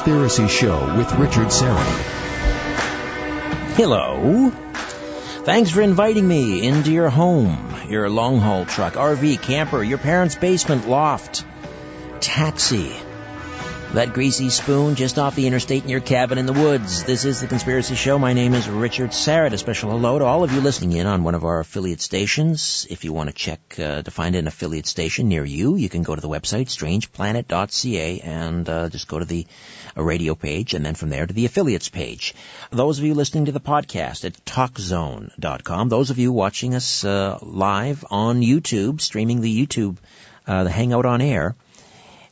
Conspiracy Show with Richard Syrett. Hello. Thanks for inviting me into your home, your long haul truck, RV, camper, your parents' basement, loft, taxi that greasy spoon just off the interstate in your cabin in the woods. This is The Conspiracy Show. My name is Richard Syrett. A special hello to all of you listening in on one of our affiliate stations. If you want to check uh, to find an affiliate station near you, you can go to the website strangeplanet.ca and uh, just go to the uh, radio page and then from there to the affiliates page. Those of you listening to the podcast at talkzone.com, those of you watching us uh, live on YouTube, streaming the YouTube, uh, the Hangout on Air,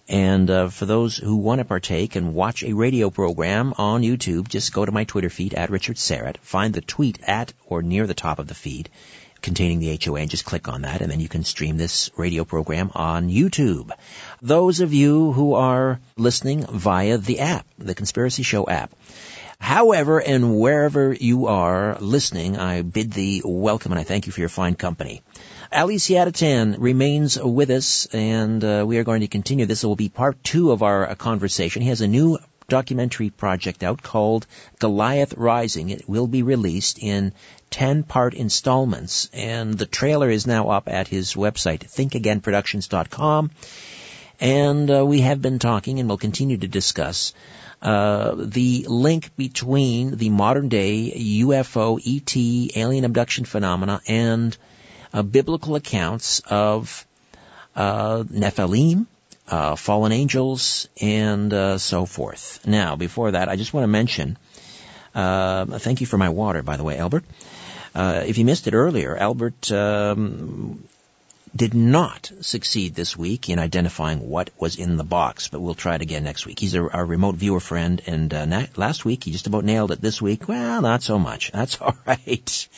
and uh, for those who want to partake and watch a radio program on YouTube, just go to my Twitter feed at Richard Syrett. Find the tweet at or near the top of the feed containing the HOA and just click on that and then you can stream this radio program on YouTube. Those of you who are listening via the app, the Conspiracy Show app, However and wherever you are listening, I bid thee welcome and I thank you for your fine company. Ali Siadatan remains with us, and uh, we are going to continue. This will be part two of our uh, conversation. He has a new documentary project out called Goliath Rising. It will be released in 10 part installments, and the trailer is now up at his website, thinkagainproductions.com. And uh, we have been talking and will continue to discuss uh, the link between the modern day UFO, ET, alien abduction phenomena and uh, biblical accounts of uh, Nephilim, uh, fallen angels, and uh, so forth. Now, before that, I just want to mention, uh, thank you for my water, by the way, Albert. Uh, if you missed it earlier, Albert um, did not succeed this week in identifying what was in the box, but we'll try it again next week. He's a, our remote viewer friend, and uh, na- last week he just about nailed it. This week, well, not so much. That's all right.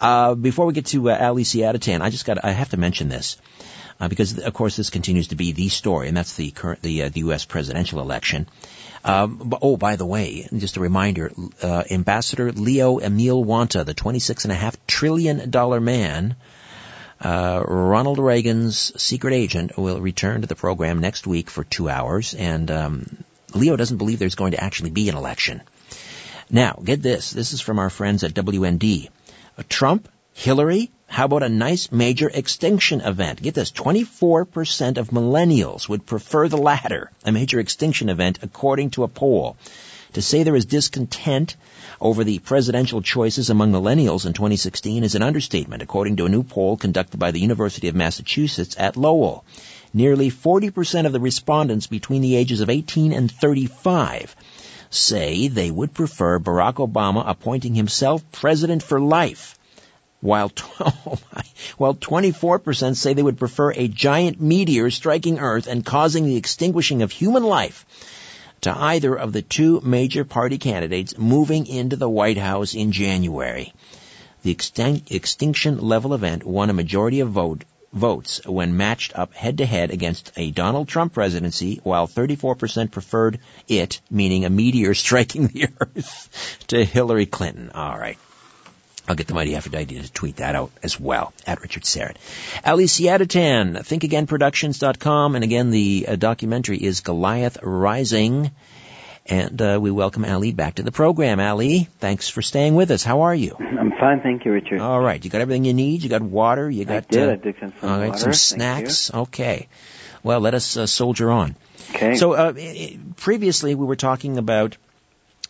Uh, before we get to uh, Ali Siadatan, I just got I have to mention this. Uh, because of course this continues to be the story, and that's the current the, uh, the U.S. presidential election. Um, but, oh, by the way, just a reminder: uh, Ambassador Leo Emil Wanta, the twenty-six and a half trillion dollar man, uh, Ronald Reagan's secret agent will return to the program next week for two hours, and um, Leo doesn't believe there's going to actually be an election. Now, get this. This is from our friends at WND. Uh, Trump, Hillary, how about a nice major extinction event? Get this, 24% of millennials would prefer the latter, a major extinction event, according to a poll. To say there is discontent over the presidential choices among millennials in 2016 is an understatement, according to a new poll conducted by the University of Massachusetts at Lowell. Nearly 40% of the respondents between the ages of 18 and 35 say they would prefer Barack Obama appointing himself president for life, while, oh my, while 24% say they would prefer a giant meteor striking Earth and causing the extinguishing of human life to either of the two major party candidates moving into the White House in January. The extin- extinction level event won a majority of vote, votes when matched up head to head against a Donald Trump presidency, while 34% preferred it, meaning a meteor striking the earth, to Hillary Clinton. All right. I'll get the Mighty Aphrodite to tweet that out as well, at Richard Syrett. Ali Siadatan, thinkagainproductions.com, and again, the uh, documentary is Goliath Rising. And uh, we welcome Ali back to the program. Ali, thanks for staying with us. How are you? I'm fine, thank you, Richard. All right, you got everything you need. You got water. You got. I did. Uh, I did some all right, water. some snacks. Okay. Well, let us uh, soldier on. Okay. So uh, previously, we were talking about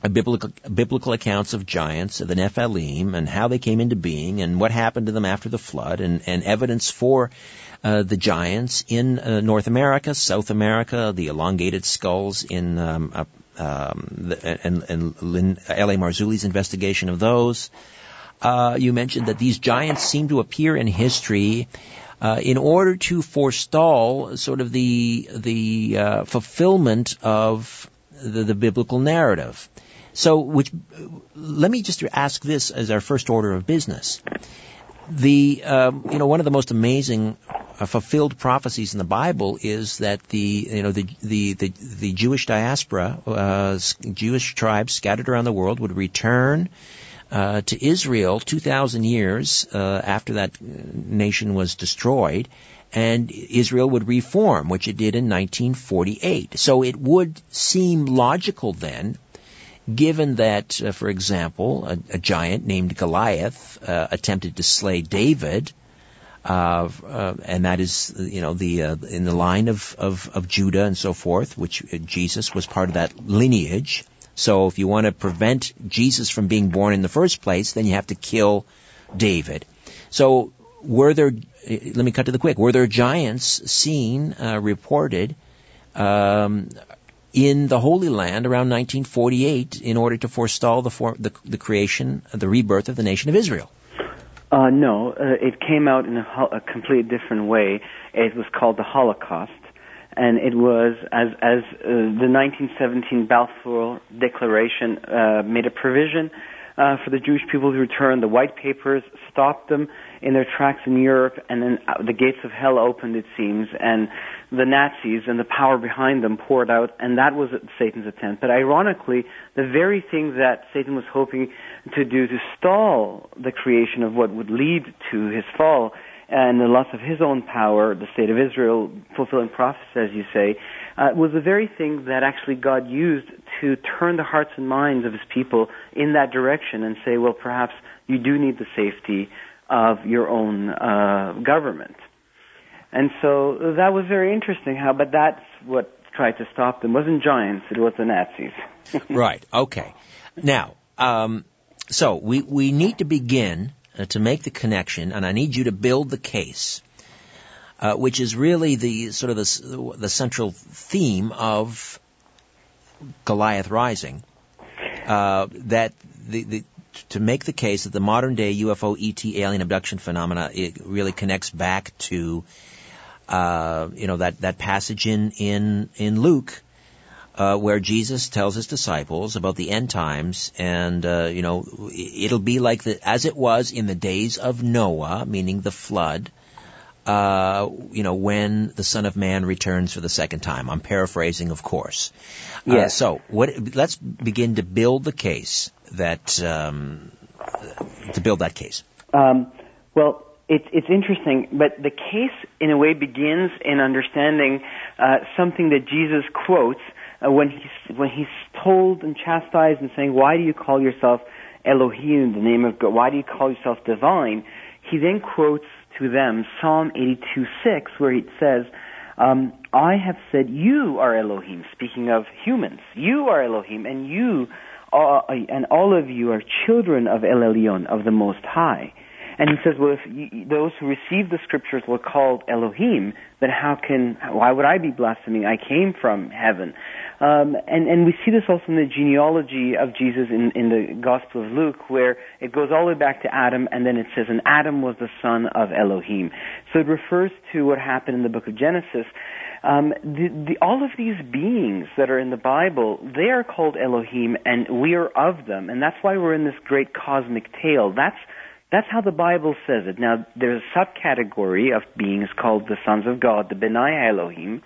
biblical, biblical accounts of giants, of the Nephilim, and how they came into being, and what happened to them after the flood, and, and evidence for uh, the giants in uh, North America, South America, the elongated skulls in um, uh, um, the, and, and Lynn, L.A. Marzulli's investigation of those. Uh, you mentioned that these giants seem to appear in history uh, in order to forestall sort of the the uh, fulfillment of the, the biblical narrative. So, which, let me just ask this as our first order of business. The, um, you know, one of the most amazing uh, fulfilled prophecies in the Bible is that the, you know, the, the, the, the Jewish diaspora, uh, Jewish tribes scattered around the world would return uh, to Israel 2,000 years uh, after that nation was destroyed, and Israel would reform, which it did in 1948. So it would seem logical then, given that, uh, for example, a, a, giant named Goliath uh, attempted to slay David, uh, uh, and that is, you know, the in the line of, of, of Judah and so forth, which Jesus was part of that lineage. So if you want to prevent Jesus from being born in the first place, then you have to kill David. So were there, let me cut to the quick, were there giants seen, uh, reported, um, in the Holy Land around 1948 in order to forestall the, for, the, the creation, the rebirth of the nation of Israel? Uh, no, uh, it came out in a, a completely different way. It was called the Holocaust and it was as as uh, the 1917 Balfour Declaration uh, made a provision uh, for the Jewish people to return. The white papers stopped them in their tracks in Europe, and then uh, the gates of hell opened, it seems, and the Nazis and the power behind them poured out, and that was Satan's attempt. But ironically, the very thing that Satan was hoping to do to stall the creation of what would lead to his fall and the loss of his own power, the state of Israel fulfilling prophecy, as you say, uh, was the very thing that actually God used to turn the hearts and minds of his people in that direction and say, well, perhaps you do need the safety of your own uh, government. And so that was very interesting how, but that's what tried to stop them. It wasn't giants, it was the Nazis. right, okay. Now, um, so we, we need to begin uh, to make the connection, and I need you to build the case, uh, which is really the sort of the, the central theme of Goliath Rising. Uh, that the, the to make the case that the modern day UFO ET alien abduction phenomena really connects back to uh, you know that that passage in in in Luke uh, where Jesus tells his disciples about the end times, and uh, you know it'll be like the as it was in the days of Noah, meaning the flood. Uh, you know when the Son of Man returns for the second time. I'm paraphrasing, of course. Uh, yes. so what? Let's begin to build the case that um, to build that case. Um, well, it's it's interesting, but the case in a way begins in understanding uh, something that Jesus quotes uh, when he's when he's told and chastised and saying, "Why do you call yourself Elohim, the name of God? Why do you call yourself divine?" He then quotes to them Psalm 82:6, where it says, um, "I have said you are Elohim," speaking of humans. You are Elohim, and you are, and all of you are children of El Elyon, of the Most High. And he says, well, if you, those who receive the scriptures were called Elohim, then how can, why would I be blaspheming? I came from heaven. Um, and, and we see this also in the genealogy of Jesus in, in the Gospel of Luke, where it goes all the way back to Adam, and then it says, and Adam was the son of Elohim. So it refers to what happened in the book of Genesis. Um, the, the, all of these beings that are in the Bible, they are called Elohim, and we are of them, and that's why we're in this great cosmic tale. That's that's how the Bible says it. Now, there's a subcategory of beings called the sons of God, the Benai Elohim,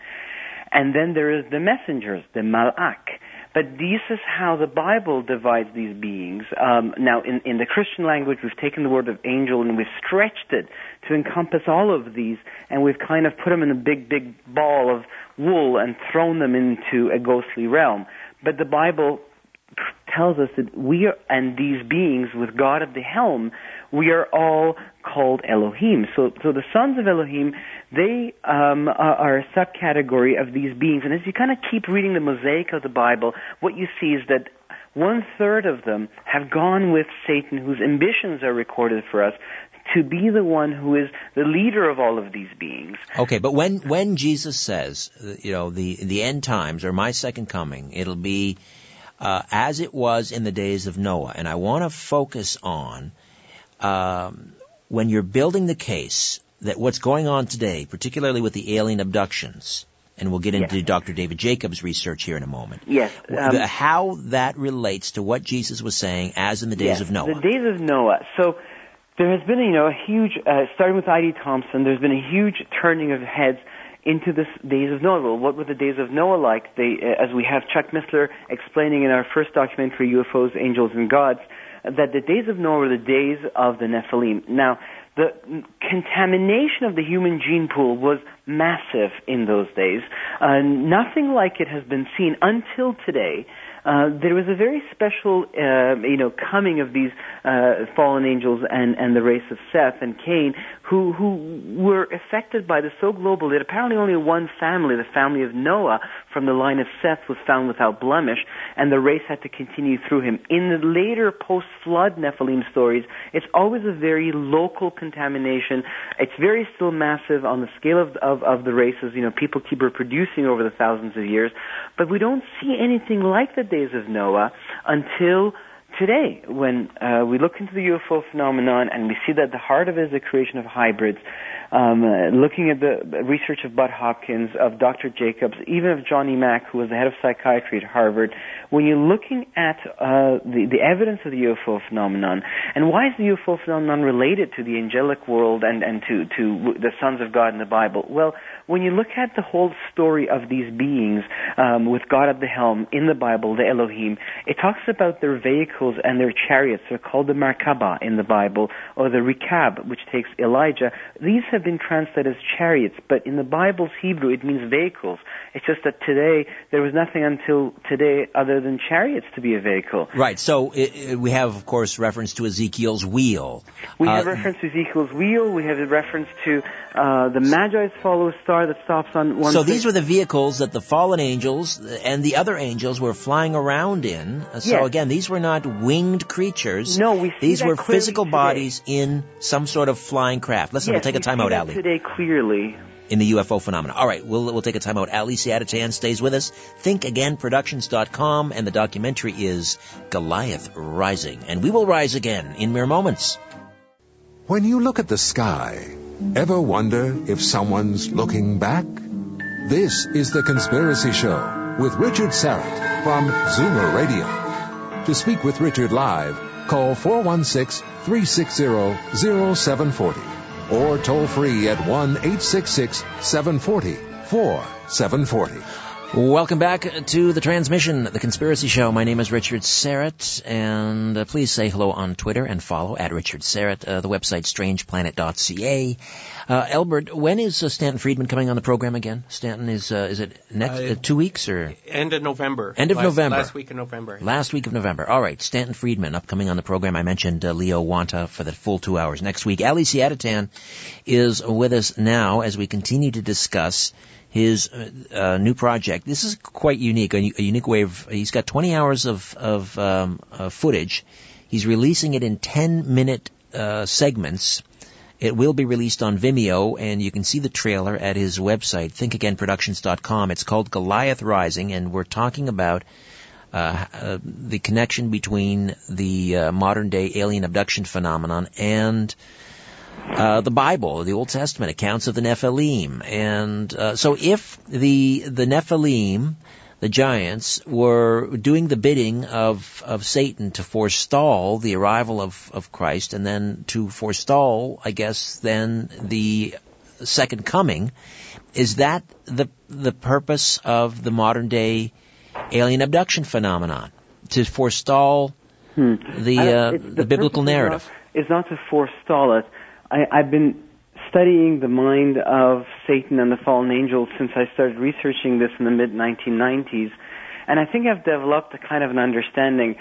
and then there is the messengers, the Malak. But this is how the Bible divides these beings. Um, now, in, in the Christian language, we've taken the word of angel and we've stretched it to encompass all of these, and we've kind of put them in a big, big ball of wool and thrown them into a ghostly realm. But the Bible tells us that we are, and these beings with God at the helm, we are all called Elohim. So, so the sons of Elohim, they um, are, are a subcategory of these beings. And as you kind of keep reading the mosaic of the Bible, what you see is that one third of them have gone with Satan, whose ambitions are recorded for us, to be the one who is the leader of all of these beings. Okay, but when when Jesus says, you know, the the end times or my second coming, it'll be uh, as it was in the days of Noah, and I want to focus on um, when you're building the case that what's going on today, particularly with the alien abductions, and we'll get into yes. Dr. David Jacobs' research here in a moment. Yes. Um, the, how that relates to what Jesus was saying as in the days yes, of Noah. The days of Noah. So there has been, you know, a huge, uh, starting with I.D. Thompson, there's been a huge turning of heads into the days of Noah. Well, what were the days of Noah like? They, uh, as we have Chuck Missler explaining in our first documentary, UFOs, Angels, and Gods, that the days of Noah were the days of the Nephilim. Now, the contamination of the human gene pool was massive in those days. Uh, nothing like it has been seen until today. Uh, there was a very special, uh, you know, coming of these uh, fallen angels and, and the race of Seth and Cain, who who were affected by this so global that apparently only one family, the family of Noah, from the line of Seth, was found without blemish, and the race had to continue through him. In the later post-flood Nephilim stories, it's always a very local contamination. It's very still massive on the scale of, of, of the races. You know, people keep reproducing over the thousands of years, but we don't see anything like the days of Noah until today when uh, we look into the UFO phenomenon and we see that the heart of it is the creation of hybrids um, uh, looking at the research of Bud Hopkins, of Dr. Jacobs, even of Johnny Mack, who was the head of psychiatry at Harvard, when you're looking at uh, the, the evidence of the UFO phenomenon, and why is the UFO phenomenon related to the angelic world and, and to, to the sons of God in the Bible? Well, when you look at the whole story of these beings um, with God at the helm in the Bible, the Elohim, it talks about their vehicles and their chariots. They're called the Merkabah in the Bible, or the Rikab, which takes Elijah. These have been translated as chariots, but in the Bible's Hebrew it means vehicles. It's just that today there was nothing until today other than chariots to be a vehicle. Right. So it, it, we have, of course, reference to Ezekiel's wheel. We uh, have reference to Ezekiel's wheel. We have a reference to uh, the Magi's follow star that stops on one. So these were the vehicles that the fallen angels and the other angels were flying around in. So yes. again, these were not winged creatures. No, we see these were physical today. bodies in some sort of flying craft. Listen, yes, we'll take a time out, Ali. Today, clearly in the UFO phenomena. All right, we'll, we'll take a time out. Ali Siadatan stays with us. ThinkAgainProductions.com, and the documentary is Goliath Rising. And we will rise again in mere moments. When you look at the sky, ever wonder if someone's looking back? This is The Conspiracy Show with Richard Syrett from Zoomer Radio. To speak with Richard live, call 416 360 0740 or toll free at 1 866 740 4740. Welcome back to the transmission, The Conspiracy Show. My name is Richard Syrett, and uh, please say hello on Twitter and follow at Richard Syrett, uh, the website strangeplanet.ca. Uh, Albert, when is uh, Stanton Friedman coming on the program again? Stanton is, uh, is it next, uh, two weeks or? End of November. End of last, November. Last week of November. Last week of November. All right, Stanton Friedman upcoming on the program. I mentioned Leo Wanta for the full two hours next week. Ali Siadatan is with us now as we continue to discuss his uh, uh, new project. This is quite unique, a, a, unique way of. He's got 20 hours of of um, uh, footage. He's releasing it in 10 minute uh, segments. It will be released on Vimeo, and you can see the trailer at his website, thinkagainproductions.com. It's called Goliath Rising, and we're talking about uh, uh, the connection between the modern day alien abduction phenomenon and uh, the Bible, the Old Testament accounts of the Nephilim, and uh, so if the the Nephilim, the giants, were doing the bidding of of Satan to forestall the arrival of of Christ, and then to forestall, I guess, then the second coming, is that the the purpose of the modern day alien abduction phenomenon to forestall hmm. the uh, the, the, biblical narrative? Is not, is not to forestall it I, I've been studying the mind of Satan and the fallen angels since I started researching this in the mid 1990s, and I think I've developed a kind of an understanding.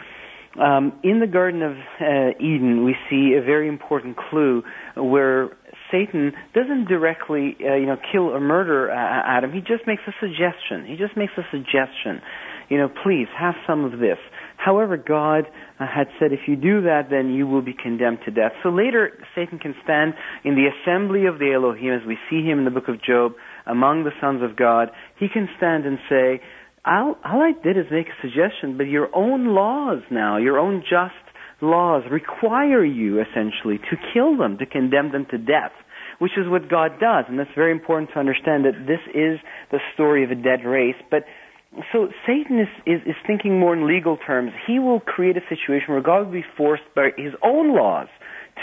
Um, in the Garden of uh, Eden, we see a very important clue where Satan doesn't directly, uh, you know, kill or murder uh, Adam. He just makes a suggestion. He just makes a suggestion. You know, please have some of this. However, God Uh, had said, if you do that, then you will be condemned to death. So later, Satan can stand in the assembly of the Elohim, as we see him in the book of Job, among the sons of God. He can stand and say, all, all I did is make a suggestion, but your own laws now, your own just laws require you essentially to kill them, to condemn them to death which is what God does. And that's very important to understand that this is the story of a dead race. But so Satan is, is, is thinking more in legal terms. He will create a situation where God will be forced by his own laws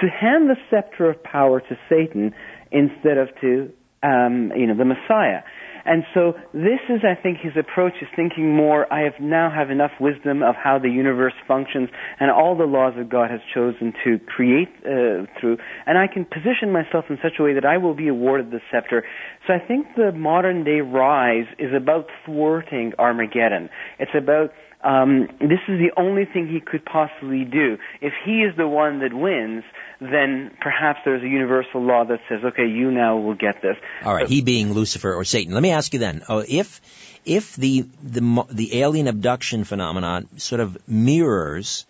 to hand the scepter of power to Satan instead of to um, you know the Messiah. And so this is, I think, his approach is thinking more, I have now have enough wisdom of how the universe functions and all the laws that God has chosen to create uh, through, and I can position myself in such a way that I will be awarded the scepter. So I think the modern day rise is about thwarting Armageddon. It's about um, this is the only thing he could possibly do. If he is the one that wins, then perhaps there's a universal law that says, okay, you now will get this. All right, he being Lucifer or Satan. Let me ask you then, oh, if if the the the alien abduction phenomenon sort of mirrors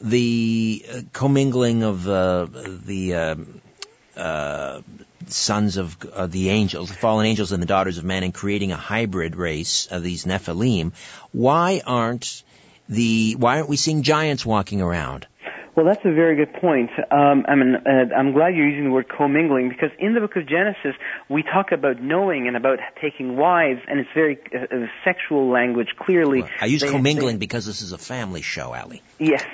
the uh, commingling of uh, the uh, uh, sons of uh, the angels, the fallen angels and the daughters of men, and creating a hybrid race of these Nephilim, why aren't the why aren't we seeing giants walking around? Well, that's a very good point. Um, I mean, uh, I'm glad you're using the word commingling because in the book of Genesis we talk about knowing and about taking wives, and it's very uh, uh sexual language. Clearly, well, I use they, commingling they, because this is a family show, Ali. Yes,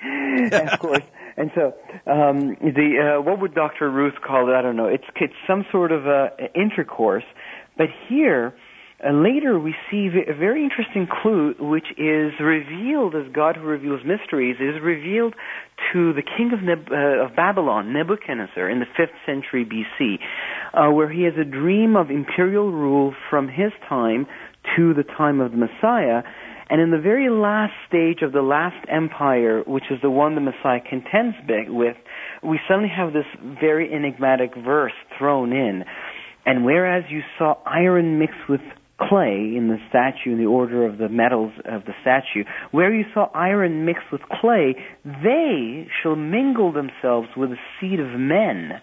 of course. And so, um, the uh, what would Dr. Ruth call it? I don't know. It's it's some sort of uh, intercourse, but here uh, later, we see a very interesting clue, which is revealed as God who reveals mysteries, is revealed to the king of, Neb- uh, of Babylon, Nebuchadnezzar, in the 5th century BC, uh, where he has a dream of imperial rule from his time to the time of the Messiah. And in the very last stage of the last empire, which is the one the Messiah contends with, we suddenly have this very enigmatic verse thrown in. And whereas you saw iron mixed with clay in the statue, in the order of the metals of the statue, where you saw iron mixed with clay, they shall mingle themselves with the seed of men,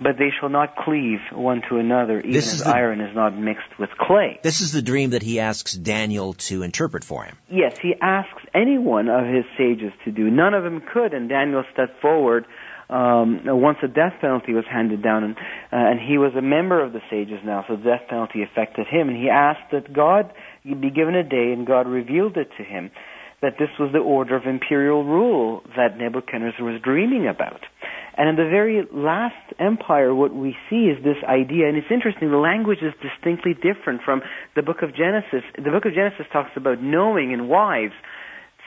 but they shall not cleave one to another, even as the, iron is not mixed with clay. This is the dream that he asks Daniel to interpret for him. Yes, he asks any one of his sages to do. None of them could, and Daniel stepped forward um, once the death penalty was handed down, and, uh, and he was a member of the sages now, so the death penalty affected him, and he asked that God be given a day, and God revealed it to him that this was the order of imperial rule that Nebuchadnezzar was dreaming about. And in the very last empire, what we see is this idea, and it's interesting, the language is distinctly different from the book of Genesis. The book of Genesis talks about knowing and wives.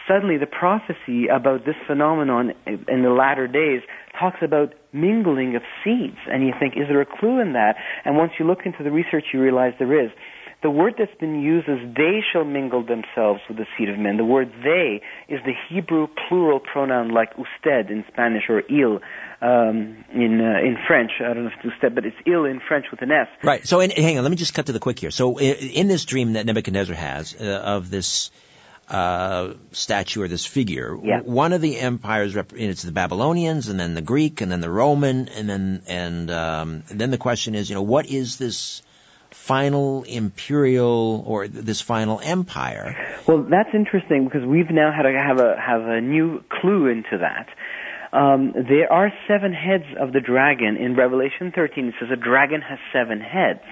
Suddenly, the prophecy about this phenomenon in the latter days talks about mingling of seeds. And you think, is there a clue in that? And once you look into the research, you realize there is. The word that's been used is they shall mingle themselves with the seed of men. The word they is the Hebrew plural pronoun like usted in Spanish or il um, in uh, in French. I don't know if it's usted, but it's il in French with an S. Right. So in, hang on, let me just cut to the quick here. So in, in this dream that Nebuchadnezzar has uh, of this uh, statue or this figure. Yeah. One of the empires, rep- it's the Babylonians, and then the Greek, and then the Roman, and then and, um, and then the question is, you know, what is this final imperial or this final empire? Well, that's interesting because we've now had to have a have a new clue into that. Um, there are seven heads of the dragon in Revelation 13. It says a dragon has seven heads.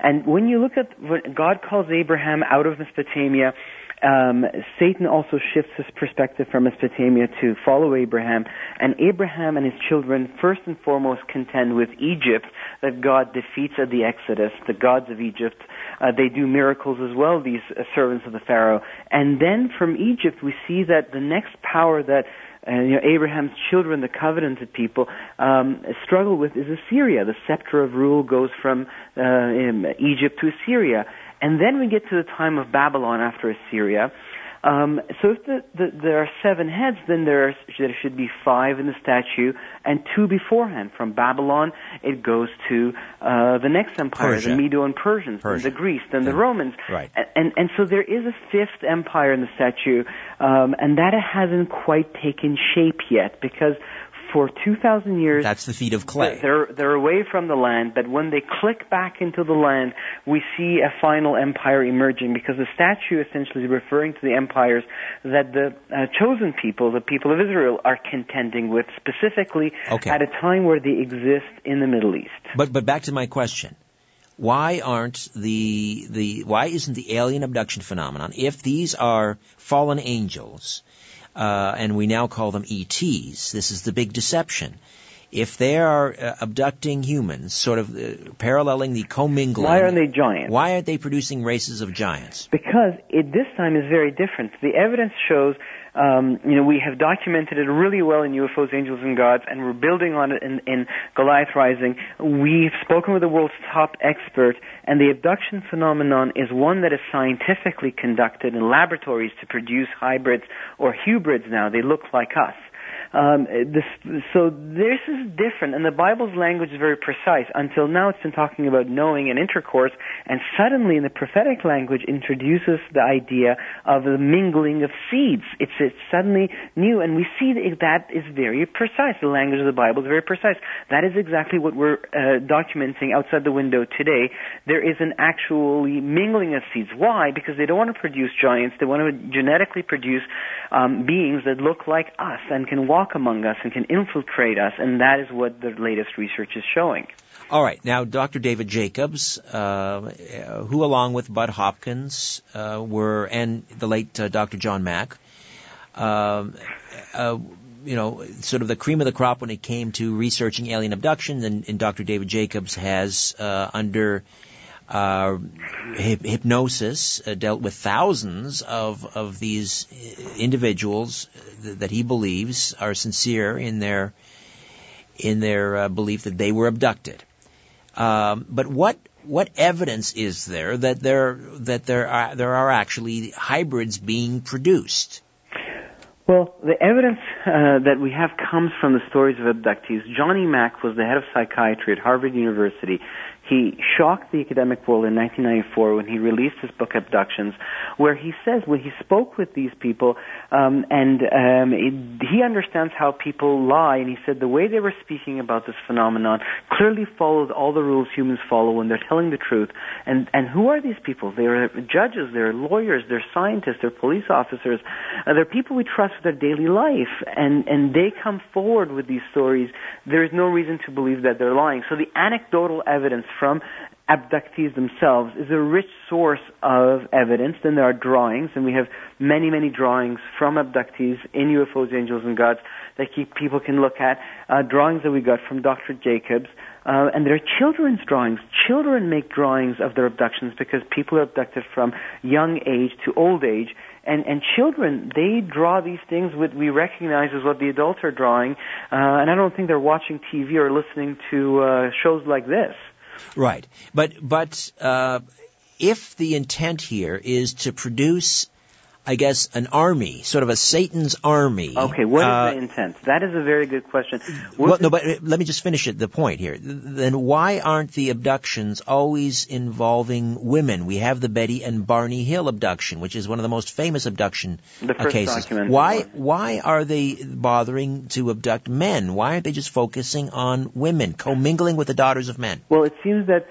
And when you look at what God calls Abraham out of Mesopotamia, um, Satan also shifts his perspective from Mesopotamia to follow Abraham, and Abraham and his children first and foremost contend with Egypt that God defeats at the Exodus, the gods of Egypt. Uh, they do miracles as well, these uh, servants of the Pharaoh. And then from Egypt, we see that the next power that uh, you know, Abraham's children, the covenanted people, um, struggle with is Assyria. The scepter of rule goes from uh, Egypt to Assyria. And then we get to the time of Babylon after Assyria. Um, so if the, the, there are seven heads, then there, are, there should be five in the statue and two beforehand. From Babylon, it goes to uh, the next empire, Persia. the Medo and Persians, Persia. then the Greeks, then the Romans. Right. And, and, and so there is a fifth empire in the statue, um, and that hasn't quite taken shape yet because for 2,000 years. That's the feet of clay. They're, they're away from the land, but when they click back into the land, we see a final empire emerging because the statue essentially is referring to the empires that the uh, chosen people, the people of Israel, are contending with specifically okay. at a time where they exist in the Middle East. But, but back to my question. Why aren't the, the, why isn't the alien abduction phenomenon, if these are fallen angels, uh, and we now call them ETs. This is the big deception. if they are uh, abducting humans, sort of uh, paralleling the commingling, Why aren't they giants? Why aren't they producing races of giants? Because it this time is very different. The evidence shows um, you know, we have documented it really well in UFOs, Angels, and Gods, and we're building on it in, in Goliath Rising. We've spoken with the world's top expert, and the abduction phenomenon is one that is scientifically conducted in laboratories to produce hybrids or hybrids now. They look like us. Um, this, so this is different, and the Bible's language is very precise. Until now, it's been talking about knowing and intercourse, and suddenly, in the prophetic language, introduces the idea of the mingling of seeds. It's, it's suddenly new, and we see that that is very precise. The language of the Bible is very precise. That is exactly what we're uh, documenting outside the window today. There is an actually mingling of seeds. Why? Because they don't want to produce giants. They want to genetically produce um, beings that look like us and can walk walk among us and can infiltrate us, and that is what the latest research is showing. All right. Now, Dr. David Jacobs, uh, who along with Bud Hopkins uh, were, and the late uh, Dr. John Mack, um, uh, you know, sort of the cream of the crop when it came to researching alien abductions, and, and Dr. David Jacobs has, uh, under uh, hypnosis, uh, dealt with thousands of of these individuals that he believes are sincere in their in their uh, belief that they were abducted. Um, but what what evidence is there that there that there are there are actually hybrids being produced? Well, the evidence uh, that we have comes from the stories of abductees. Johnny Mack was the head of psychiatry at Harvard University. He shocked the academic world in 1994 when he released his book Abductions, where he says when he spoke with these people, um, and um, it, he understands how people lie, and he said the way they were speaking about this phenomenon clearly followed all the rules humans follow when they're telling the truth. And and who are these people? They're judges, they're lawyers, they're scientists, they're police officers, uh, they're people we trust with their daily life, and and they come forward with these stories. There is no reason to believe that they're lying. So the anecdotal evidence from abductees themselves is a rich source of evidence. Then there are drawings, and we have many, many drawings from abductees in UFOs, Angels, and Gods that people can look at. Uh, drawings that we got from Dr. Jacobs. Uh, and there are children's drawings. Children make drawings of their abductions because people are abducted from young age to old age. And, and children, they draw these things what we recognize as what the adults are drawing. Uh, and I don't think they're watching TV or listening to uh, shows like this. Right. But but uh, if the intent here is to produce I guess, an army, sort of a Satan's army. Okay, what is uh, the intent? That is a very good question. well, no, but uh, let me just finish it, the point here. Then why aren't the abductions always involving women? We have the Betty and Barney Hill abduction, which is one of the most famous abduction cases. Why, why are they bothering to abduct men? Why aren't they just focusing on women, commingling with the daughters of men? Well, it seems that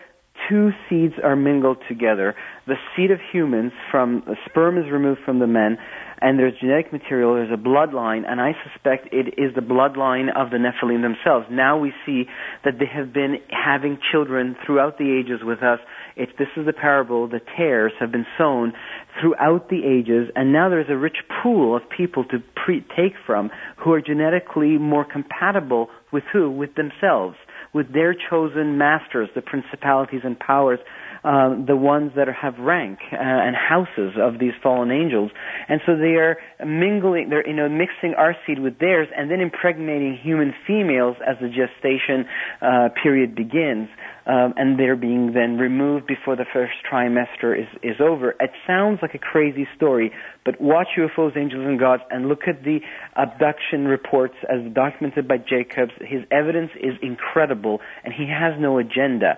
two seeds are mingled together. The seed of humans from the sperm is removed from the men, and there's genetic material, there's a bloodline, and I suspect it is the bloodline of the Nephilim themselves. Now we see that they have been having children throughout the ages with us. If this is the parable, the tares have been sown throughout the ages, and now there's a rich pool of people to pre- take from who are genetically more compatible with who? With themselves with their chosen masters, the principalities and powers, uh, the ones that have rank uh, and houses of these fallen angels. And so they are mingling, they're, you know, mixing our seed with theirs and then impregnating human females as the gestation uh, period begins um, and they're being then removed before the first trimester is, is over. It sounds like a crazy story, but watch UFOs, Angels, and Gods and look at the abduction reports as documented by Jacobs. His evidence is incredible, and he has no agenda.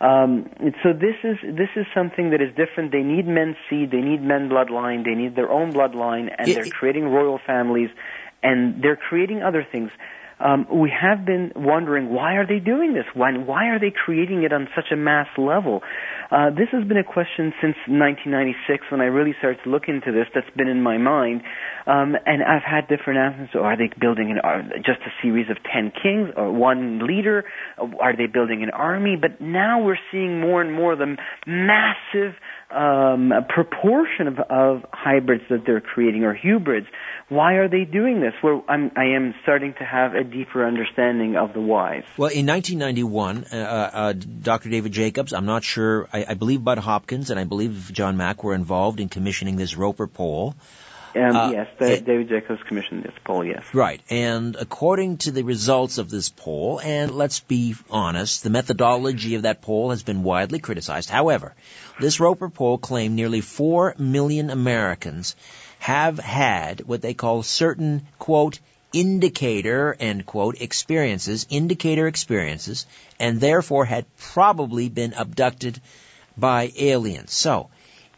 Um, so this is this is something that is different. They need men's seed, they need men bloodline, they need their own bloodline, and they're creating royal families, and they're creating other things um, we have been wondering why are they doing this? Why, why are they creating it on such a mass level? Uh, this has been a question since 1996 when I really started to look into this. That's been in my mind, um, and I've had different answers. So are they building an uh, just a series of ten kings or one leader? Are they building an army? But now we're seeing more and more of the massive um, proportion of, of hybrids that they're creating or hybrids. Why are they doing this? Well, I'm, I am starting to have a deeper understanding of the whys. Well, in 1991, uh, uh, Dr. David Jacobs, I'm not sure, I, I, believe Bud Hopkins and I believe John Mack were involved in commissioning this Roper poll. Um, uh, yes, it, David Jacobs commissioned this poll, yes. Right. And according to the results of this poll, and let's be honest, the methodology of that poll has been widely criticized. However, this Roper poll claimed nearly 4 million Americans have had what they call certain, quote, indicator, end quote, experiences, indicator experiences, and therefore had probably been abducted by aliens. So,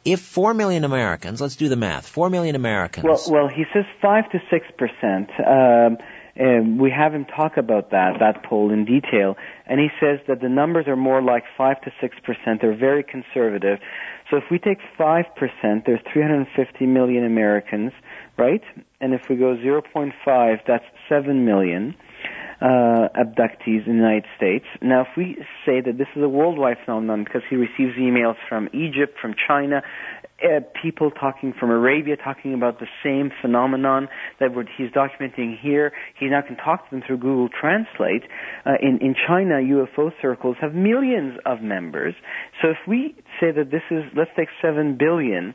if 4 million Americans, let's do the math, 4 million Americans. Well, well he says 5 to 6%. Um, um, we have him talk about that, that poll in detail, and he says that the numbers are more like 5 to 6%. They're very conservative. So if we take 5%, there's 350 million Americans, right? And if we go 0.5, that's 7 million uh, abductees in the United States. Now, if we say that this is a worldwide phenomenon because he receives emails from Egypt, from China, uh, people talking from Arabia talking about the same phenomenon that he's documenting here. He now can talk to them through Google Translate. Uh, in, in China, UFO circles have millions of members. So if we say that this is, let's take 7 billion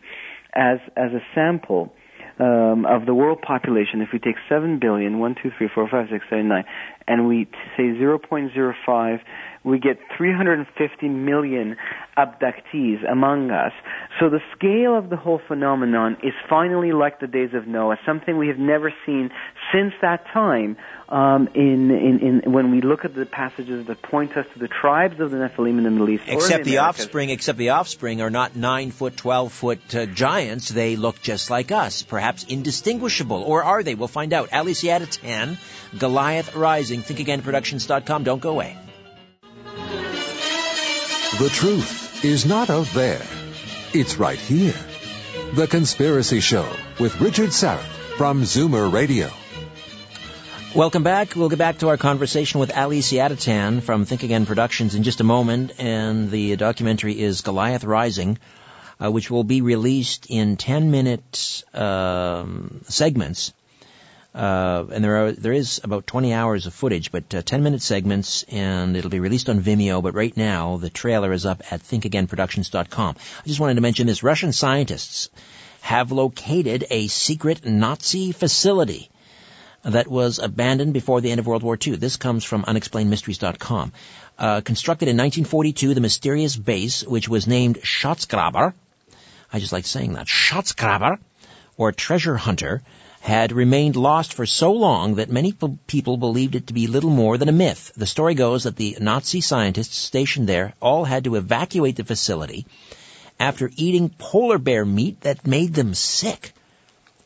as, as a sample, um, of the world population, if we take 7 billion, 1, 2, 3, 4, 5, 6, 7, 9, and we say 0.05 we get 350 million abductees among us. So the scale of the whole phenomenon is finally like the days of Noah, something we have never seen since that time. Um, in, in, in, when we look at the passages that point us to the tribes of the Nephilim in the Middle East, except the, the offspring, except the offspring are not nine foot, twelve foot uh, giants. They look just like us, perhaps indistinguishable, or are they? We'll find out. Ali Siadatan, Goliath Rising, ThinkAgainProductions.com. Don't go away. The truth is not out there. It's right here. The Conspiracy Show with Richard Syrett from Zoomer Radio. Welcome back. We'll get back to our conversation with Ali Siadatan from Think Again Productions in just a moment, and the documentary is Goliath Rising, uh, which will be released in 10-minute um, segments uh, and there are there is about 20 hours of footage, but uh, 10 minute segments, and it'll be released on Vimeo. But right now, the trailer is up at ThinkAgainProductions.com. I just wanted to mention this: Russian scientists have located a secret Nazi facility that was abandoned before the end of World War II. This comes from UnexplainedMysteries.com. Uh, constructed in 1942, the mysterious base, which was named Schatzgraber, I just like saying that, Schatzgraber, or treasure hunter, had remained lost for so long that many people believed it to be little more than a myth. The story goes that the Nazi scientists stationed there all had to evacuate the facility after eating polar bear meat that made them sick.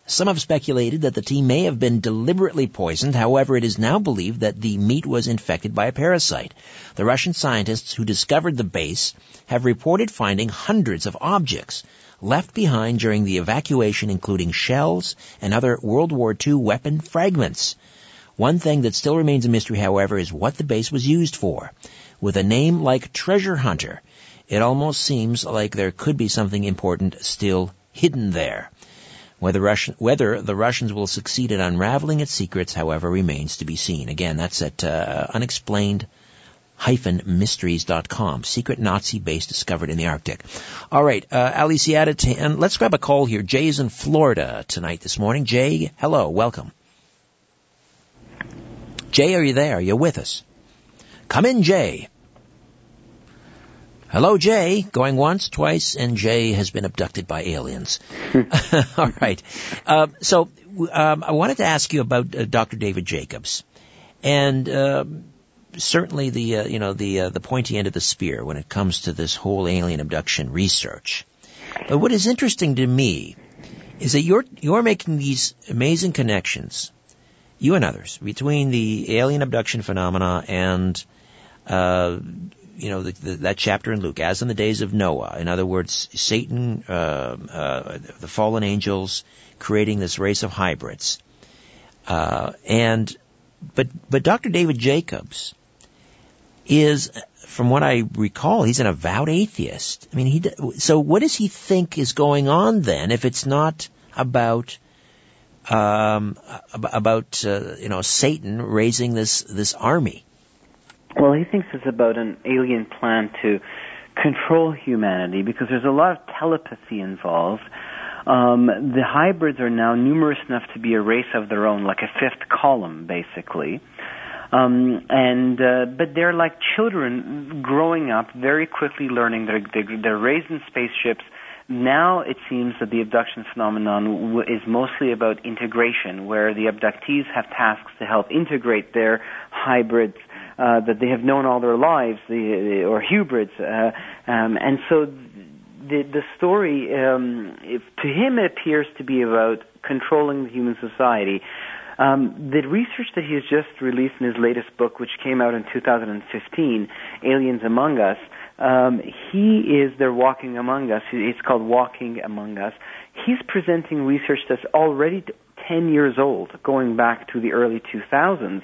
Some have speculated that the team may have been deliberately poisoned. However, it is now believed that the meat was infected by a parasite. The Russian scientists who discovered the base have reported finding hundreds of objects left behind during the evacuation, including shells and other World War II weapon fragments. One thing that still remains a mystery, however, is what the base was used for. With a name like Treasure Hunter, it almost seems like there could be something important still hidden there. Whether, Russian, whether the Russians will succeed in unraveling its secrets, however, remains to be seen. Again, that's at uh, unexplained mysteries.com. Secret Nazi base discovered in the Arctic. All right, uh, Alicia, and let's grab a call here. Jay is in Florida tonight this morning. Jay, hello, welcome. Jay, are you there? Are you with us? Come in, Jay. Hello, Jay. Going once, twice, and Jay has been abducted by aliens. All right. Uh, so um, I wanted to ask you about uh, Dr. David Jacobs. And um, certainly the uh, you know the uh, the pointy end of the spear when it comes to this whole alien abduction research. But what is interesting to me is that you're you're making these amazing connections, you and others, between the alien abduction phenomena and uh, you know, the, the, that chapter in Luke, as in the days of Noah. In other words, Satan, uh, uh, the fallen angels, creating this race of hybrids. Uh, and, but, but Dr. David Jacobs is, from what I recall, he's an avowed atheist. I mean, he, so what does he think is going on then if it's not about, um, about, uh, you know, Satan raising this, this army? Well, he thinks it's about an alien plan to control humanity because there's a lot of telepathy involved. Um, the hybrids are now numerous enough to be a race of their own, like a fifth column, basically. Um, and uh, but they're like children growing up, very quickly learning. They're, they're they're raised in spaceships. Now it seems that the abduction phenomenon is mostly about integration, where the abductees have tasks to help integrate their hybrids uh, that they have known all their lives, the, or hybrids, uh, um, and so the the story um, if, to him it appears to be about controlling the human society. Um, the research that he has just released in his latest book, which came out in 2015, Aliens Among Us, um, he is there walking among us. It's called Walking Among Us. He's presenting research that's already 10 years old, going back to the early 2000s.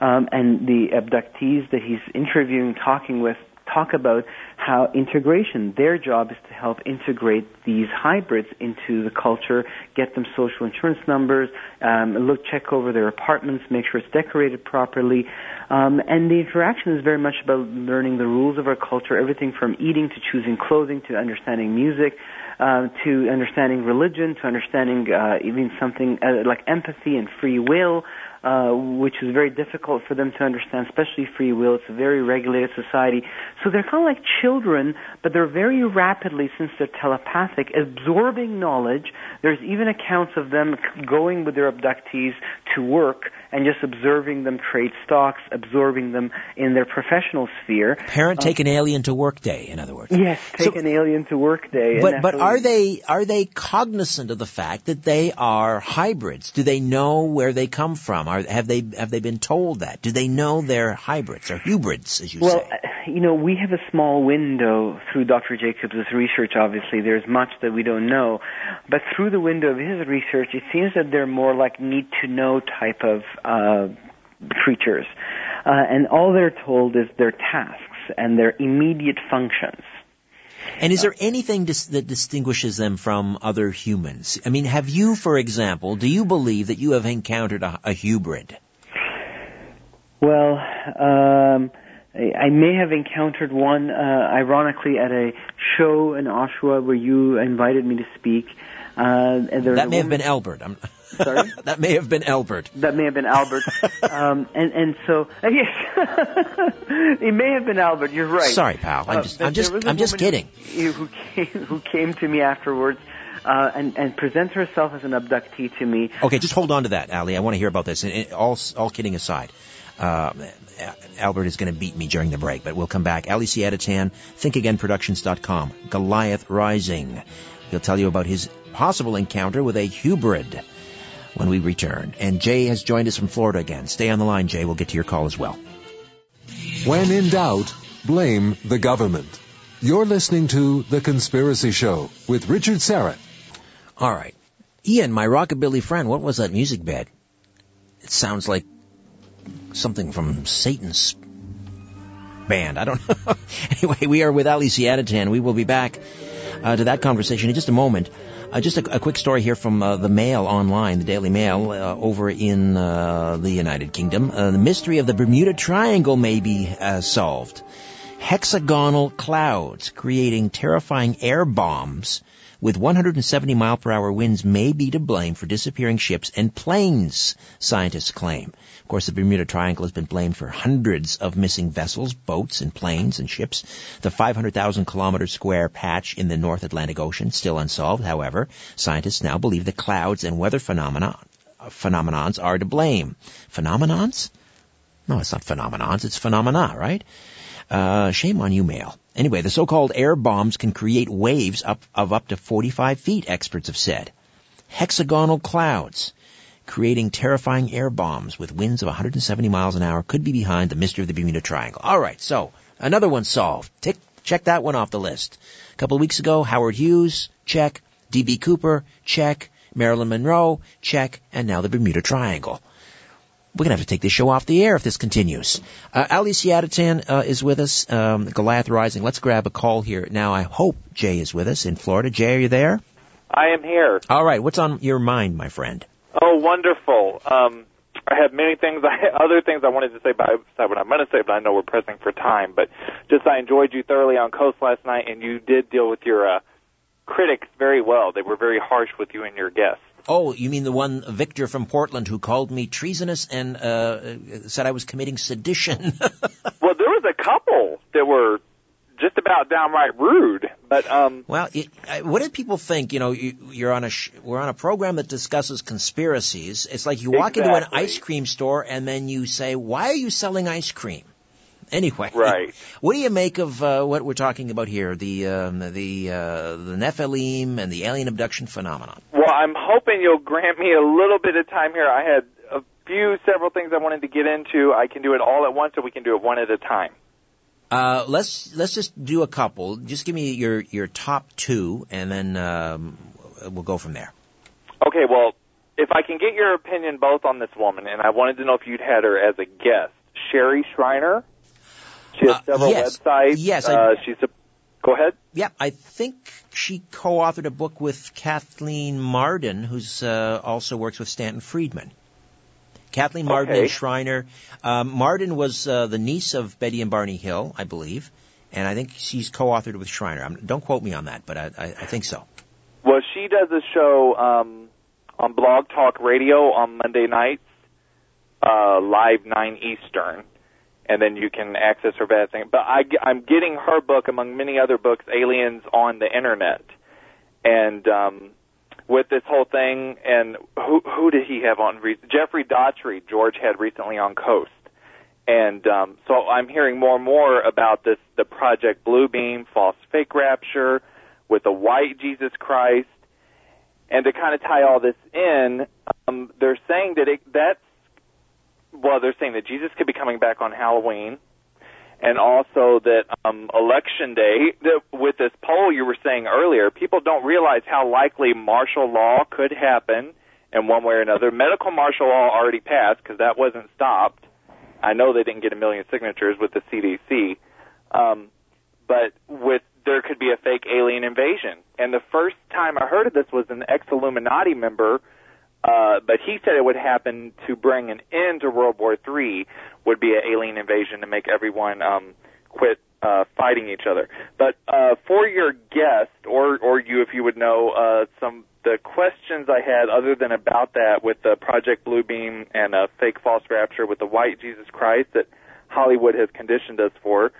Um, and the abductees that he's interviewing, talking with, talk about how integration, their job is to help integrate these hybrids into the culture, get them social insurance numbers, um, look, check over their apartments, make sure it's decorated properly. Um, and the interaction is very much about learning the rules of our culture, everything from eating to choosing clothing to understanding music. Uh, to understanding religion, to understanding uh, even something uh, like empathy and free will, uh, which is very difficult for them to understand, especially free will. It's a very regulated society. So they're kind of like children, but they're very rapidly, since they're telepathic, absorbing knowledge. There's even accounts of them going with their abductees to work and just observing them trade stocks, absorbing them in their professional sphere. Parent take um, an alien to work day, in other words. Yes, take so, an alien to work day. But but are they are they cognizant of the fact that they are hybrids? Do they know where they come from? Are have they have they been told that? Do they know they're hybrids or hybrids, as you well, say? Well, you know, we have a small window through Dr. Jacobs' research. Obviously, there's much that we don't know, but through the window of his research, it seems that they're more like need to know type of uh, creatures, uh, and all they're told is their tasks and their immediate functions. And is there anything dis- that distinguishes them from other humans? I mean, have you, for example, do you believe that you have encountered a, a hybrid? Well, um, I may have encountered one, uh, ironically, at a show in Oshawa where you invited me to speak. Uh, that may woman... have been Albert. I'm... Sorry? that may have been Albert. That may have been Albert. um, and and so uh, yes, it may have been Albert. You're right. Sorry, pal. I'm uh, just I'm just I'm just kidding. Who, who came who came to me afterwards. Uh, and, and presents herself as an abductee to me. Okay, just hold on to that, Ali. I want to hear about this. And all, all kidding aside, uh, Albert is going to beat me during the break, but we'll come back. Ali Siadatan, ThinkAgainProductions.com, Goliath Rising. He'll tell you about his possible encounter with a hybrid when we return. And Jay has joined us from Florida again. Stay on the line, Jay. We'll get to your call as well. When in doubt, blame the government. You're listening to The Conspiracy Show with Richard Syrett. All right. Ian, my rockabilly friend, what was that music bed? It sounds like something from Satan's band. I don't know. anyway, we are with Ali Siadatan. We will be back uh, to that conversation in just a moment. Uh, just a, a, quick story here from uh, the Mail online, the Daily Mail, uh, over in uh, the United Kingdom. Uh, the mystery of the Bermuda Triangle may be uh, solved. Hexagonal clouds creating terrifying air bombs with 170 mile per hour winds may be to blame for disappearing ships and planes, scientists claim. Of course, the Bermuda Triangle has been blamed for hundreds of missing vessels, boats, and planes and ships. The 500,000 kilometer square patch in the North Atlantic Ocean still unsolved. However, scientists now believe the clouds and weather phenomena phenomenons are to blame. Phenomenons? No, it's not phenomenons. It's phenomena, right? Uh, shame on you, Mail. Anyway, the so-called air bombs can create waves up, of up to 45 feet, experts have said. Hexagonal clouds creating terrifying air bombs with winds of 170 miles an hour could be behind the mystery of the Bermuda Triangle. All right, so Another one solved. Tick, check that one off the list. A couple of weeks ago, Howard Hughes, check. D.B. Cooper, check. Marilyn Monroe, check. And now the Bermuda Triangle. We're going to have to take this show off the air if this continues. Uh, Ali Siadatan uh, is with us, um, Goliath Rising. Let's grab a call here. Now, I hope Jay is with us in Florida. Jay, are you there? I am here. All right. What's on your mind, my friend? Oh, wonderful. Um, I have many things, I, other things I wanted to say, but I decided what I'm going to say, but I know we're pressing for time. But just I enjoyed you thoroughly on Coast last night, and you did deal with your uh, critics very well. They were very harsh with you and your guests. Oh, you mean the one Victor from Portland who called me treasonous and uh, said I was committing sedition? well, there was a couple that were just about downright rude. But um, well, it, what did people think? You know, you, are on a sh- we're on a program that discusses conspiracies. It's like you walk exactly. into an ice cream store and then you say, "Why are you selling ice cream?" Anyway, right. What do you make of uh, what we're talking about here? The um, the uh, the Nephilim and the alien abduction phenomenon. Well, I'm hoping you'll grant me a little bit of time here. I had a few, several things I wanted to get into. I can do it all at once, or we can do it one at a time. Uh, let's let's just do a couple. Just give me your your top two, and then um, we'll go from there. Okay. Well, if I can get your opinion both on this woman, and I wanted to know if you'd had her as a guest, Sherry Shriner. She has Uh, several yes. websites. Yes, I- Uh, she's a. Go ahead. Yeah, I think she co-authored a book with Kathleen Marden, who's uh, also works with Stanton Friedman. Kathleen Martin Okay. and Shriner. Um, Marden was uh, the niece of Betty and Barney Hill, I believe, and I think she's co-authored with Shriner. I'm, don't quote me on that, but I, I, I think so. Well, she does a show um, on Blog Talk Radio on Monday nights, uh, live nine Eastern, and then you can access her bad thing. But I, I'm getting her book among many other books, Aliens on the Internet, and um, with this whole thing, and who who did he have on? re- Jeffrey Daughtry, George had recently on Coast. And um, so I'm hearing more and more about this, the Project Bluebeam, false fake rapture, with the white Jesus Christ. And to kind of tie all this in, um, they're saying that it, that's, well, they're saying that Jesus could be coming back on Halloween, and also that um, election day, that with this poll you were saying earlier, people don't realize how likely martial law could happen in one way or another. Medical martial law already passed because that wasn't stopped. I know they didn't get a million signatures with the CDC, um, but with there could be a fake alien invasion. And the first time I heard of this was an ex-Illuminati member, uh, but he said it would happen to bring an end to World War III. Would be an alien invasion to make everyone um, quit uh, fighting each other. But uh, for your guest, or or you, if you would know uh, some the questions I had, other than about that with the Project Bluebeam and uh, fake false rapture with the white Jesus Christ that Hollywood has conditioned us for.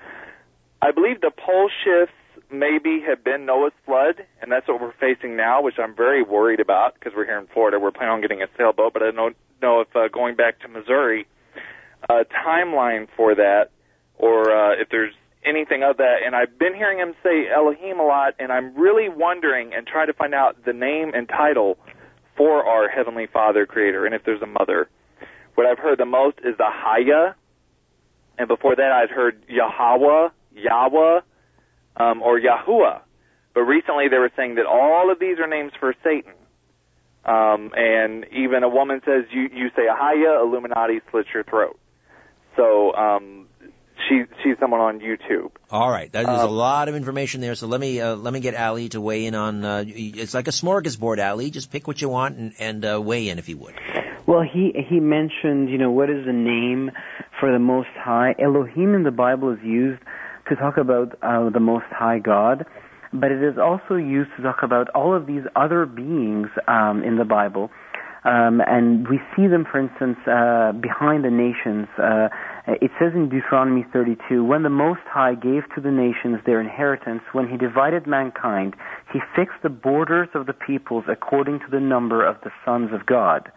I believe the pole shifts maybe have been Noah's flood, and that's what we're facing now, which I'm very worried about because we're here in Florida. We're planning on getting a sailboat, but I don't know if uh, going back to Missouri, a timeline for that, or uh, if there's anything of that. And I've been hearing him say Elohim a lot, and I'm really wondering and trying to find out the name and title for our Heavenly Father Creator, and if there's a mother. What I've heard the most is the Haya, and before that I'd heard Yahweh, Yahweh, um, or Yahuwah. But recently they were saying that all of these are names for Satan. Um, and even a woman says, you, you say Ahaya, Illuminati slits your throat. So, um, she, she's someone on YouTube. All right, there's a Um, lot of information there. So let me uh, let me get Ali to weigh in on. Uh, it's like a smorgasbord, Ali. Just pick what you want and, and uh, weigh in if you would. Well, he he mentioned, you know, what is the name for the Most High? Elohim in the Bible is used to talk about uh, the Most High God, but it is also used to talk about all of these other beings um, in the Bible. Um, and we see them, for instance, uh, behind the nations. Uh, it says in Deuteronomy 32, when the Most High gave to the nations their inheritance, when he divided mankind, he fixed the borders of the peoples according to the number of the sons of God.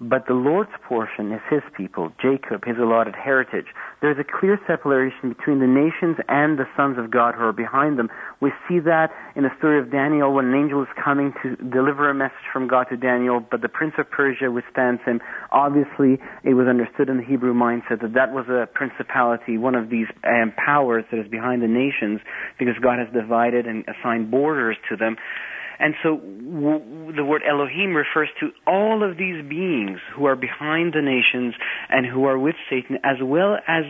But the Lord's portion is his people, Jacob, his allotted heritage. There's a clear separation between the nations and the sons of God who are behind them. We see that in the story of Daniel when an angel is coming to deliver a message from God to Daniel, but the prince of Persia withstands him. Obviously, it was understood in the Hebrew mindset that that was a principality, one of these um, powers that is behind the nations, because God has divided and assigned borders to them. And so w- the word Elohim refers to all of these beings who are behind the nations and who are with Satan, as well as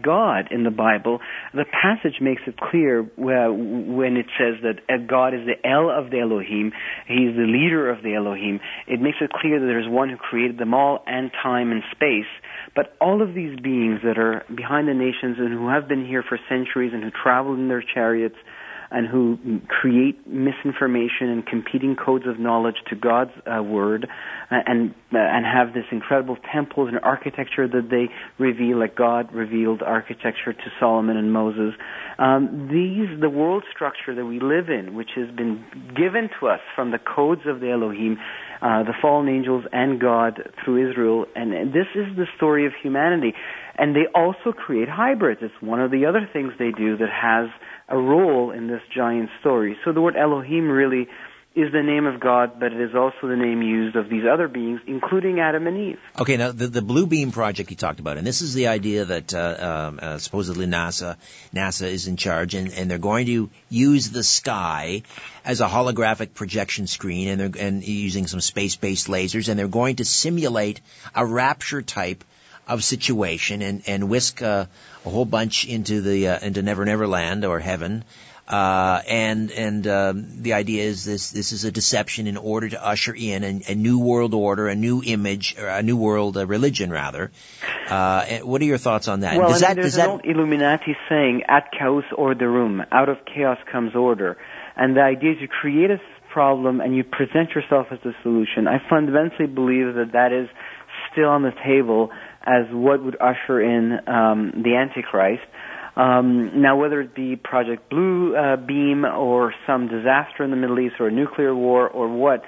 God in the Bible. The passage makes it clear uh, when it says that uh, God is the El of the Elohim, He's the leader of the Elohim. It makes it clear that there's one who created them all and time and space. But all of these beings that are behind the nations and who have been here for centuries and who travel in their chariots, and who create misinformation and competing codes of knowledge to God's uh, word, uh, and uh, and have this incredible temples and architecture that they reveal, like God revealed architecture to Solomon and Moses. Um, these, the world structure that we live in, which has been given to us from the codes of the Elohim, uh, the fallen angels and God through Israel, and, and this is the story of humanity. And they also create hybrids. It's one of the other things they do that has a role in this giant story. So the word Elohim really is the name of God, but it is also the name used of these other beings, including Adam and Eve. Okay, now the, the Blue Beam project you talked about, and this is the idea that uh, um, uh, supposedly NASA NASA is in charge, and, and they're going to use the sky as a holographic projection screen, and they're and using some space-based lasers, and they're going to simulate a rapture type of situation and and whisk uh, a whole bunch into the uh, into Never Never Land or heaven. Uh, and and um, the idea is this this is a deception in order to usher in a, a new world order, a new image, or a new world uh, religion rather. Uh, what are your thoughts on that? Well, does I mean, that, there's does an old Illuminati saying, "At chaos orderum," out of chaos comes order, and the idea is you create a problem and you present yourself as the solution. I fundamentally believe that that is still on the table as what would usher in um, the Antichrist. Um, now, whether it be Project Blue uh, Beam or some disaster in the Middle East or a nuclear war or what,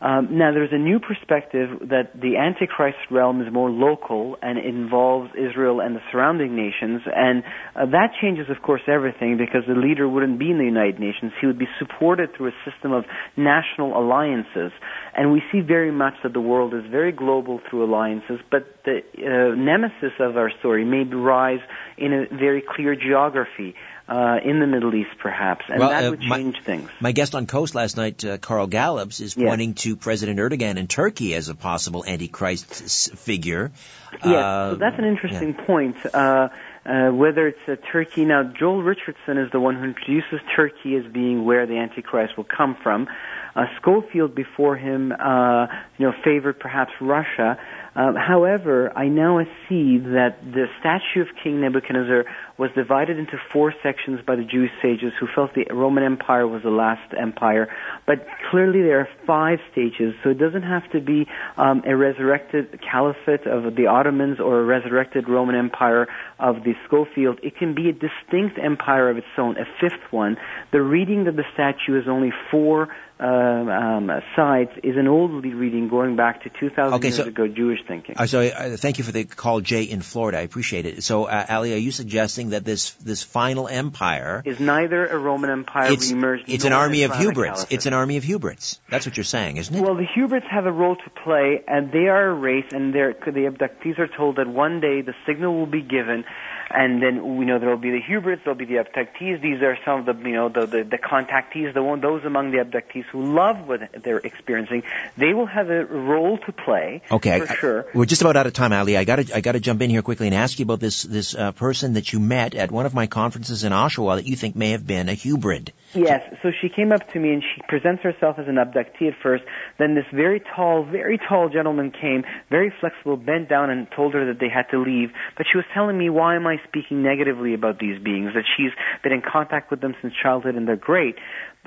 um, now, there's a new perspective that the Antichrist realm is more local and involves Israel and the surrounding nations, and uh, that changes, of course, everything because the leader wouldn't be in the United Nations. He would be supported through a system of national alliances, and we see very much that the world is very global through alliances, but the uh, nemesis of our story may rise in a very clear geography uh, in the Middle East, perhaps, and well, that uh, would my, change things. My guest on Coast last night, uh, Carl Gallups, is yes. pointing to President Erdogan in Turkey as a possible Antichrist figure. Yes, so that's an interesting yeah. point. Uh, uh, whether it's uh, Turkey now, Joel Richardson is the one who introduces Turkey as being where the Antichrist will come from. Uh, Scofield before him, uh, you know, favored perhaps Russia. However, I now see that the statue of King Nebuchadnezzar was divided into four sections by the Jewish sages who felt the Roman Empire was the last empire. But clearly there are five stages, so it doesn't have to be um, a resurrected caliphate of the Ottomans or a resurrected Roman Empire of the Scofield. It can be a distinct empire of its own, a fifth one. The reading of the statue is only four um, um, sides is an old reading going back to 2,000 okay, years so, ago Jewish thinking. Uh, so uh, thank you for the call, Jay, in Florida. I appreciate it. So, uh, Ali, are you suggesting that this this final empire is neither a Roman Empire it's, reemerged? It's an army of caliphate. It's an army of hybrids. That's what you're saying, isn't it? Well, the hybrids have a role to play, and they are a race, and they're, the abductees are told that one day the signal will be given, and then we know there will be the hybrids, there will be the abductees. These are some of the you know the the, the contactees, the one those among the abductees who love what they're experiencing. They will have a role to play. Okay, for I, sure. We're just about out of time, Ali. I got to I got to jump in here quickly and ask you about this this uh, person that you met at one of my conferences in Oshawa that you think may have been a hybrid. Yes, so she came up to me and she presents herself as an abductee at first. Then this very tall, very tall gentleman came, very flexible, bent down and told her that they had to leave. But she was telling me, why am I speaking negatively about these beings, that she's been in contact with them since childhood and they're great.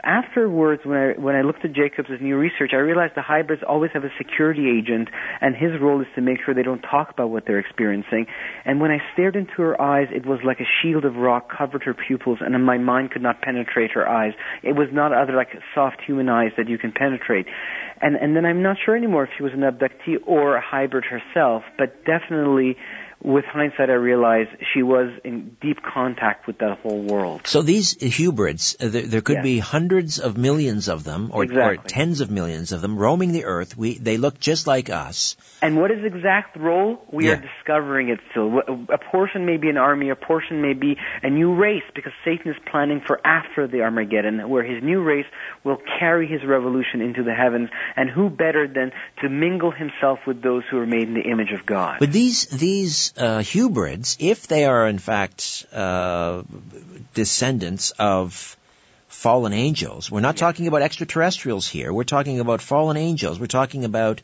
Afterwards, when I, when I looked at Jacobs' new research, I realized the hybrids always have a security agent, and his role is to make sure they don't talk about what they're experiencing. And when I stared into her eyes, it was like a shield of rock covered her pupils, and my mind could not penetrate her eyes. It was not other like soft human eyes that you can penetrate. And and then I'm not sure anymore if she was an abductee or a hybrid herself, but definitely with hindsight, I realize she was in deep contact with that whole world. So these hybrids, uh, there, there, could yes. be hundreds of millions of them, or, exactly. or, tens of millions of them, roaming the earth. We, they look just like us. And what is exact role? We yeah. are discovering it still. A portion may be an army, a portion may be a new race, because Satan is planning for after the Armageddon, where his new race will carry his revolution into the heavens. And who better than to mingle himself with those who are made in the image of God? But these these uh, hybrids, if they are in fact uh, descendants of fallen angels, we're not talking about extraterrestrials here. We're talking about fallen angels. We're talking about,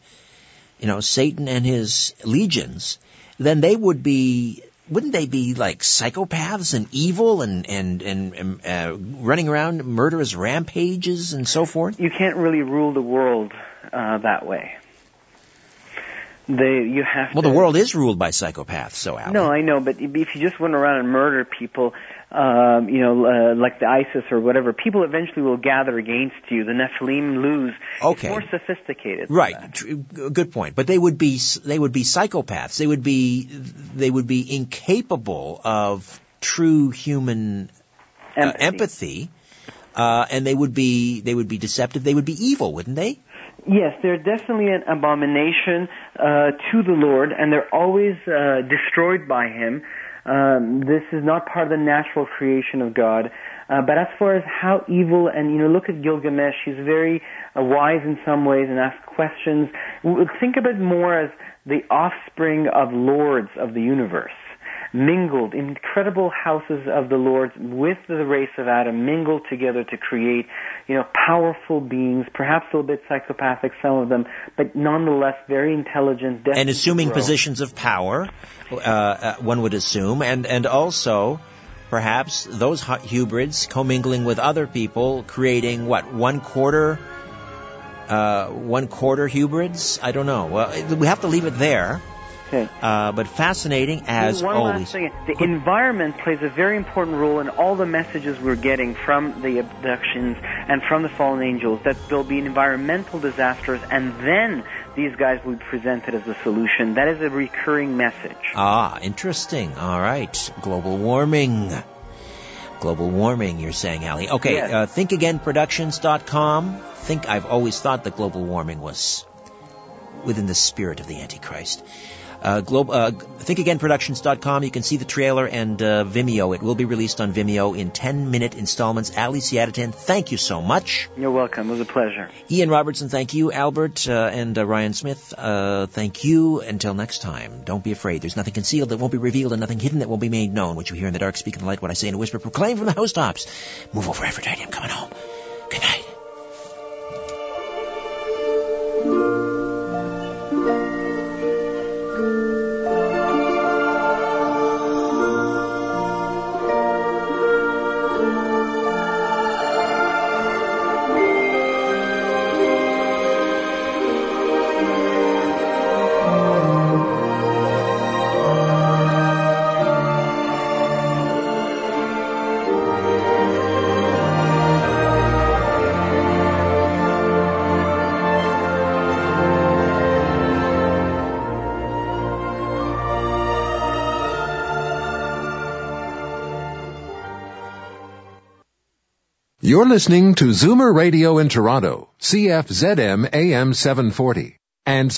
you know, Satan and his legions. Then they would be wouldn't they be like psychopaths and evil and and and uh, running around murderous rampages and so forth? You can't really rule the world uh, that way. They, you have well, to, the world is ruled by psychopaths, so Alan. No, I know, but if you just went around and murder people, um, you know, uh, like the ISIS or whatever, people eventually will gather against you. The Nephilim lose. Okay. It's more sophisticated. Right. Good point. But they would be they would be psychopaths. They would be they would be incapable of true human uh, empathy, empathy uh, and they would be they would be deceptive. They would be evil, wouldn't they? Yes, they're definitely an abomination uh, to the Lord, and they're always uh, destroyed by Him. Um, this is not part of the natural creation of God. Uh, but as far as how evil, and you know, look at Gilgamesh. He's very uh, wise in some ways and asks questions. Think of it more as the offspring of lords of the universe mingled, incredible houses of the Lord with the race of Adam mingled together to create, you know, powerful beings, perhaps a little bit psychopathic, some of them, but nonetheless very intelligent. And assuming positions of power, uh, uh, one would assume, and, and also, perhaps those hybrids commingling with other people, creating what, one quarter uh, one quarter hybrids? I don't know. Well, we have to leave it there. Okay. Uh, but fascinating as One always. Last thing. The environment plays a very important role in all the messages we're getting from the abductions and from the fallen angels that there'll be environmental disasters and then these guys will be presented as the solution. That is a recurring message. Ah, interesting. All right. Global warming. Global warming, you're saying, Ali. Okay, yes. uh, thinkagainproductions.com. Think I've always thought that global warming was within the spirit of the Antichrist. Uh, Globe, uh, ThinkAgainProductions.com. You can see the trailer and uh, Vimeo. It will be released on Vimeo in 10-minute installments. Ali Siadatan, thank you so much. You're welcome. It was a pleasure. Ian Robertson, thank you. Albert uh, and uh, Ryan Smith, uh, thank you. Until next time, don't be afraid. There's nothing concealed that won't be revealed and nothing hidden that won't be made known. What you hear in the dark, speak in the light. What I say in a whisper, proclaim from the housetops. Move over, Aphrodite. I'm coming home. Good night. You're listening to Zoomer Radio in Toronto, CFZM AM 740, and